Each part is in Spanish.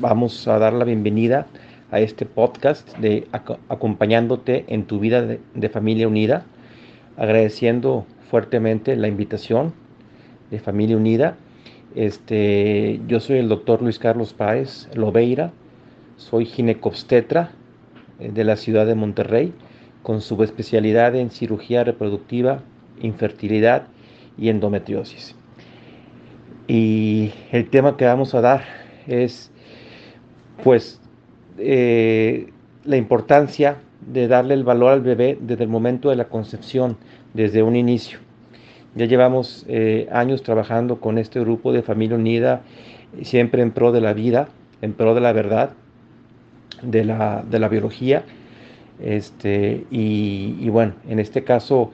vamos a dar la bienvenida a este podcast de Acompañándote en tu vida de, familia unida, agradeciendo fuertemente la invitación de Familia Unida. Este, yo soy el doctor Luis Carlos Páez Lobeira, soy ginecobstetra eh, de la ciudad de Monterrey, con subespecialidad en cirugía reproductiva, infertilidad y endometriosis. Y el tema que vamos a dar es, pues, eh, la importancia de darle el valor al bebé desde el momento de la concepción, desde un inicio. Ya llevamos eh, años trabajando con este grupo de Familia Unida, siempre en pro de la vida, en pro de la verdad, de la, de la biología. Este, y, y, bueno, en este caso,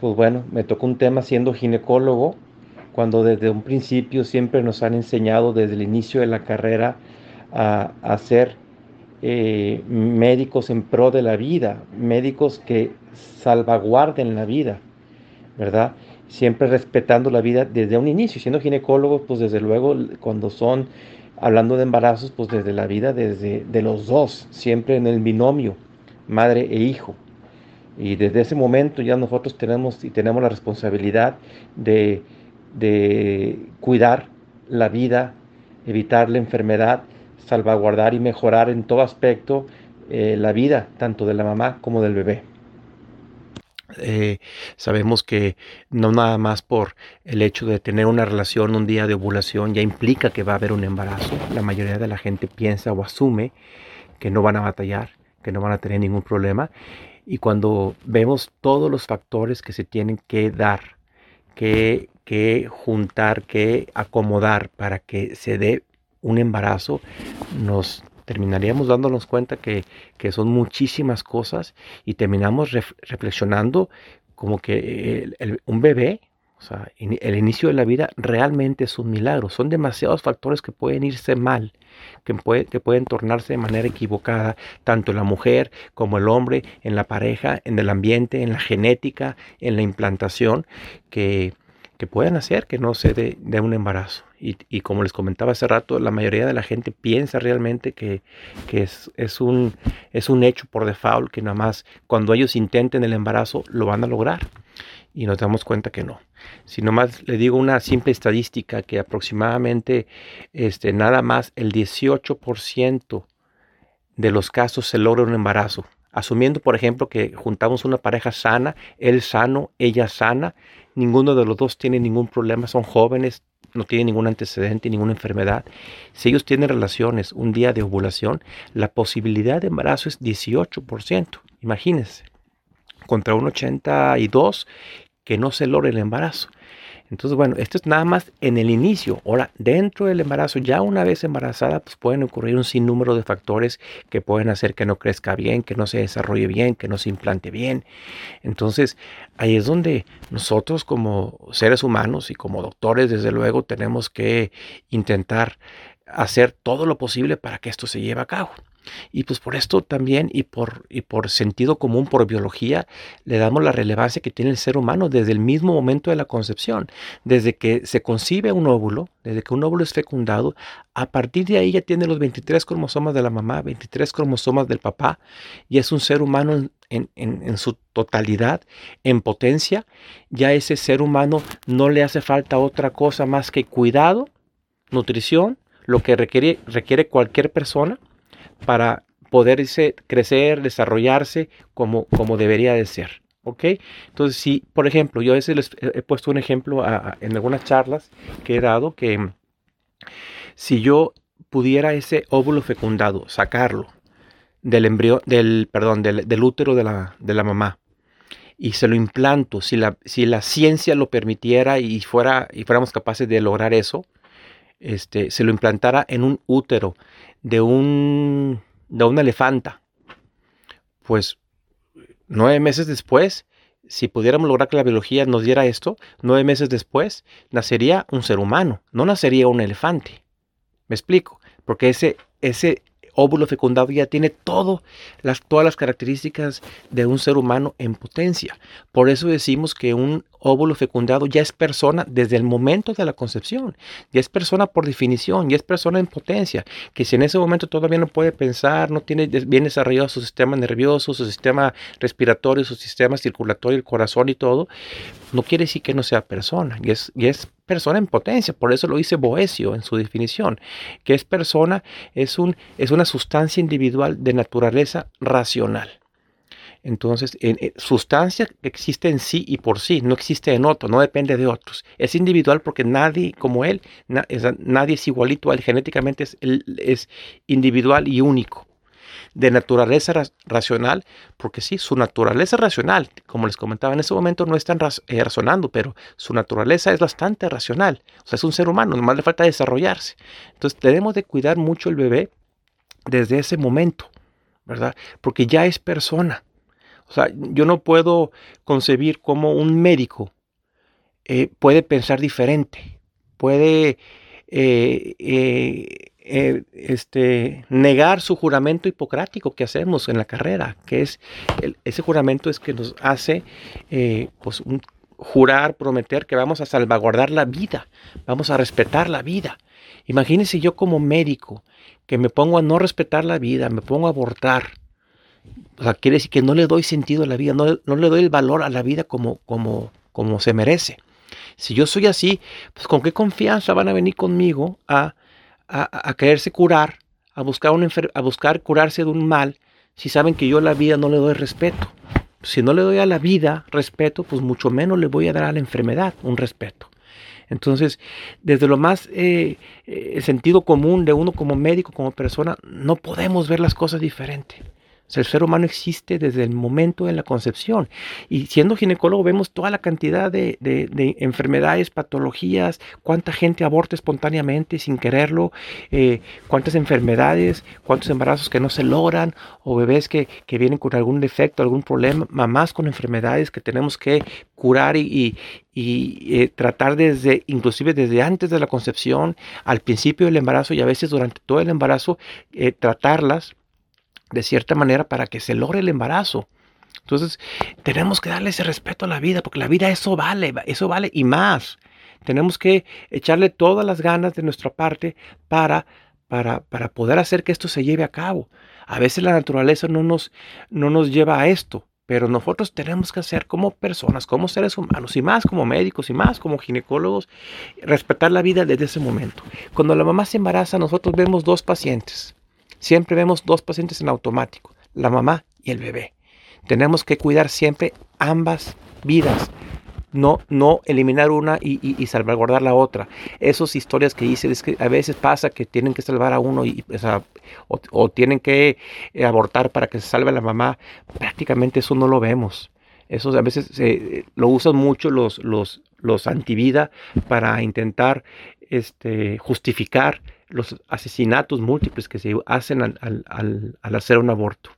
pues bueno, me tocó un tema siendo ginecólogo, cuando desde un principio siempre nos han enseñado desde el inicio de la carrera a, a ser eh, médicos en pro de la vida, médicos que salvaguarden la vida, ¿verdad? Siempre respetando la vida desde un inicio, siendo ginecólogos, pues desde luego cuando son hablando de embarazos, pues desde la vida, desde de los dos, siempre en el binomio, madre e hijo. Y desde ese momento ya nosotros tenemos y tenemos la responsabilidad de, de cuidar la vida, evitar la enfermedad salvaguardar y mejorar en todo aspecto eh, la vida tanto de la mamá como del bebé. Eh, sabemos que no nada más por el hecho de tener una relación un día de ovulación ya implica que va a haber un embarazo. La mayoría de la gente piensa o asume que no van a batallar, que no van a tener ningún problema. Y cuando vemos todos los factores que se tienen que dar, que, que juntar, que acomodar para que se dé un embarazo, nos terminaríamos dándonos cuenta que, son muchísimas cosas y terminamos reflexionando como que un bebé, o sea, el inicio de la vida realmente es un milagro. Son demasiados factores que pueden irse mal, que, que pueden tornarse de manera equivocada, tanto la mujer como el hombre, en la pareja, en el ambiente, en la genética, en la implantación, que, que pueden hacer que no se dé un embarazo. Y, como les comentaba hace rato, la mayoría de la gente piensa realmente que, es, un, es un hecho por default, que nada más cuando ellos intenten el embarazo lo van a lograr. Y nos damos cuenta que no. Si nomás le digo una simple estadística que aproximadamente este, nada más el 18% de los casos se logra un embarazo. Asumiendo, por ejemplo, que juntamos una pareja sana, él sano, ella sana, ninguno de los dos tiene ningún problema, son jóvenes, no tienen ningún antecedente, ninguna enfermedad. Si ellos tienen relaciones un día de ovulación, la posibilidad de embarazo es 18%. Imagínense, contra un 82% que no se logra el embarazo. Entonces, bueno, esto es nada más en el inicio. Ahora, dentro del embarazo, ya una vez embarazada, pues pueden ocurrir un sinnúmero de factores que pueden hacer que no crezca bien, que no se desarrolle bien, que no se implante bien. Entonces, ahí es donde nosotros como seres humanos y como doctores, desde luego, tenemos que intentar hacer todo lo posible para que esto se lleve a cabo. Y pues por esto también y por, y por sentido común, por biología, le damos la relevancia que tiene el ser humano desde el mismo momento de la concepción. Desde que se concibe un óvulo, desde que un óvulo es fecundado, a partir de ahí ya tiene los 23 cromosomas de la mamá, 23 cromosomas del papá, y es un ser humano en, en, su totalidad, en potencia. Ya ese ser humano no le hace falta otra cosa más que cuidado, nutrición, lo que requiere, requiere cualquier persona para poder crecer, desarrollarse como, como debería de ser. ¿Ok? Entonces, si, por ejemplo, yo a veces les he puesto un ejemplo en algunas charlas que he dado que si yo pudiera ese óvulo fecundado, sacarlo del embrión, del, perdón, del, útero de la, de la, mamá y se lo implanto, si la, si la ciencia lo permitiera y, fuera, y fuéramos capaces de lograr eso, este, se lo implantara en un útero de un, de una elefanta. Pues nueve meses después, si pudiéramos lograr que la biología nos diera esto, nueve meses después nacería un ser humano, no nacería un elefante. ¿Me explico? Porque ese, ese óvulo fecundado ya tiene todas las características de un ser humano en potencia. Por eso decimos que un óvulo fecundado ya es persona desde el momento de la concepción, ya es persona por definición, ya es persona en potencia, que si en ese momento todavía no puede pensar, no tiene bien desarrollado su sistema nervioso, su sistema respiratorio, su sistema circulatorio, el corazón y todo, no quiere decir que no sea persona, y es, y es persona en potencia, por eso lo dice Boesio en su definición, que es persona, es, un, es una sustancia individual de naturaleza racional. Entonces, en, sustancia existe en sí y por sí, no existe en otro, no depende de otros. Es individual porque nadie como él, nadie es igualito a él, genéticamente es, es individual y único. De naturaleza racional, porque sí, su naturaleza racional, como les comentaba en ese momento, no están eh, razonando, pero su naturaleza es bastante racional. O sea, es un ser humano, nomás le falta desarrollarse. Entonces, tenemos de cuidar mucho el bebé desde ese momento, ¿verdad? Porque ya es persona o sea, yo no puedo concebir cómo un médico eh, puede pensar diferente, puede eh, este, negar su juramento hipocrático que hacemos en la carrera, que es ese juramento es que nos hace pues jurar, prometer que vamos a salvaguardar la vida, vamos a respetar la vida. Imagínense yo como médico que me pongo a no respetar la vida, me pongo a abortar, o sea, quiere decir que no le doy sentido a la vida, no, no le doy el valor a la vida como, como, como se merece. Si yo soy así, pues con qué confianza van a venir conmigo a, a, quererse curar, a buscar, a buscar curarse de un mal, si saben que yo a la vida no le doy respeto. Si no le doy a la vida respeto, pues mucho menos le voy a dar a la enfermedad un respeto. Entonces, desde lo más eh, eh sentido común de uno como médico, como persona, no podemos ver las cosas diferente el ser humano existe desde el momento de la concepción. Y siendo ginecólogo vemos toda la cantidad de, enfermedades, patologías, cuánta gente aborta espontáneamente sin quererlo, eh, cuántas enfermedades, cuántos embarazos que no se logran, o bebés que, vienen con algún defecto, algún problema, mamás con enfermedades que tenemos que curar y, eh, tratar desde, inclusive desde antes de la concepción, al principio del embarazo y a veces durante todo el embarazo, eh, tratarlas de cierta manera para que se logre el embarazo. Entonces, tenemos que darle ese respeto a la vida, porque la vida eso vale, eso vale y más. Tenemos que echarle todas las ganas de nuestra parte para, para, para poder hacer que esto se lleve a cabo. A veces la naturaleza no nos, no nos lleva a esto, pero nosotros tenemos que hacer como personas, como seres humanos, y más como médicos, y más como ginecólogos, respetar la vida desde ese momento. Cuando la mamá se embaraza, nosotros vemos dos pacientes. Siempre vemos dos pacientes en automático, la mamá y el bebé. Tenemos que cuidar siempre ambas vidas, no, no eliminar una y, salvaguardar la otra. Esas historias que dice, es que a veces pasa que tienen que salvar a uno y, o, tienen que eh, abortar para que se salve a la mamá, prácticamente eso no lo vemos. Eso a veces lo usan mucho los, los, los antivida para intentar este, justificar los asesinatos múltiples que se hacen al, hacer un aborto.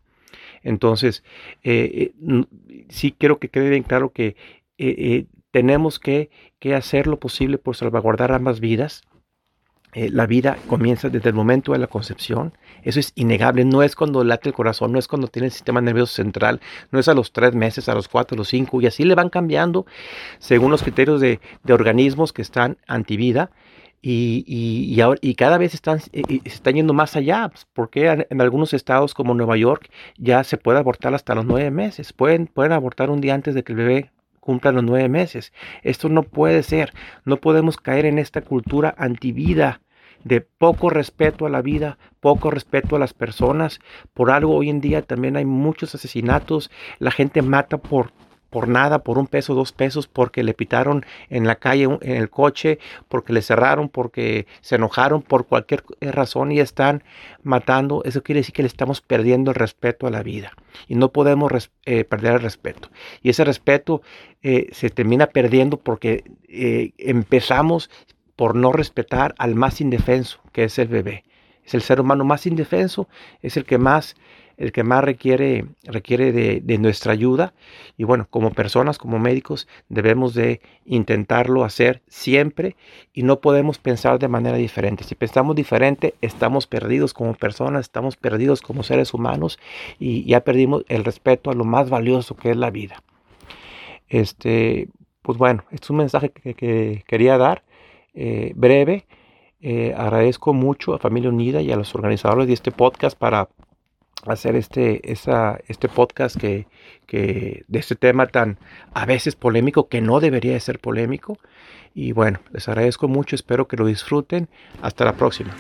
Entonces, eh, eh, sí quiero que quede bien claro que eh, tenemos que, hacer lo posible por salvaguardar ambas vidas. la vida comienza desde el momento de la concepción. Eso es innegable. No es cuando late el corazón, no es cuando tiene el sistema nervioso central, no es a los tres meses, a los cuatro, a los cinco, y así le van cambiando según los criterios de, de organismos que están antivida y, y, ahora, y cada vez están, se están yendo más allá, pues, porque en, algunos estados como Nueva York ya se puede abortar hasta los nueve meses, pueden, pueden abortar un día antes de que el bebé cumpla los nueve meses. Esto no puede ser, no podemos caer en esta cultura antivida de poco respeto a la vida, poco respeto a las personas. Por algo hoy en día también hay muchos asesinatos, la gente mata por por nada, por un peso, dos pesos, porque le pitaron en la calle, en el coche, porque le cerraron, porque se enojaron, por cualquier eh, razón y están matando, eso quiere decir que le estamos perdiendo el respeto a la vida. Y no podemos eh, perder el respeto. Y ese respeto eh, se termina perdiendo porque empezamos por no respetar al más indefenso, que es el bebé. Es el ser humano más indefenso, es el que más el que más requiere, requiere de, nuestra ayuda. Y bueno, como personas, como médicos, debemos de intentarlo hacer siempre y no podemos pensar de manera diferente. Si pensamos diferente, estamos perdidos como personas, estamos perdidos como seres humanos y ya perdimos el respeto a lo más valioso que es la vida. Este, pues bueno, este es un mensaje que, quería dar, eh, breve. Eh, agradezco mucho a Familia Unida y a los organizadores de este podcast para hacer este, este podcast que, que, de este tema tan a veces polémico que no debería de ser polémico. Y bueno, les agradezco mucho, espero que lo disfruten. Hasta la próxima.